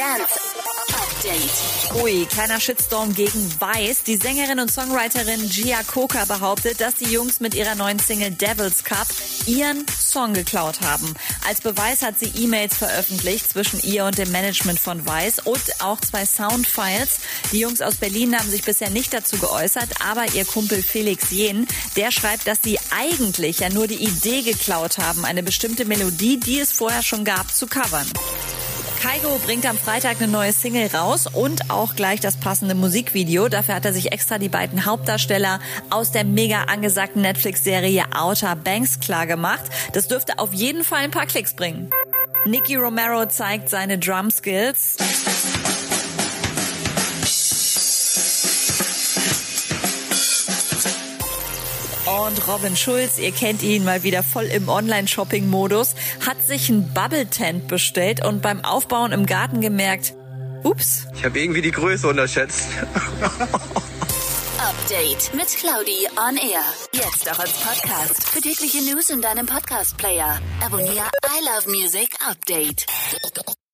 Dance Update. Ui, kleiner Shitstorm gegen Weiß. Die Sängerin und Songwriterin Gia Coca behauptet, dass die Jungs mit ihrer neuen Single Devil's Cup ihren Song geklaut haben. Als Beweis hat sie E-Mails veröffentlicht zwischen ihr und dem Management von Weiß und auch zwei Soundfiles. Die Jungs aus Berlin haben sich bisher nicht dazu geäußert, aber ihr Kumpel Felix Jen, der schreibt, dass sie eigentlich ja nur die Idee geklaut haben, eine bestimmte Melodie, die es vorher schon gab, zu covern. Kaigo bringt am Freitag eine neue Single raus und auch gleich das passende Musikvideo. Dafür hat er sich extra die beiden Hauptdarsteller aus der mega angesagten Netflix-Serie Outer Banks klar gemacht. Das dürfte auf jeden Fall ein paar Klicks bringen. Nicky Romero zeigt seine Drum Skills. Und Robin Schulz, ihr kennt ihn mal wieder voll im Online-Shopping-Modus, hat sich ein Bubble-Tent bestellt und beim Aufbauen im Garten gemerkt, ups. Ich habe irgendwie die Größe unterschätzt. Update mit Claudi on Air. Jetzt auch als Podcast. Für tägliche News in deinem Podcast-Player. Abonniere I Love Music Update.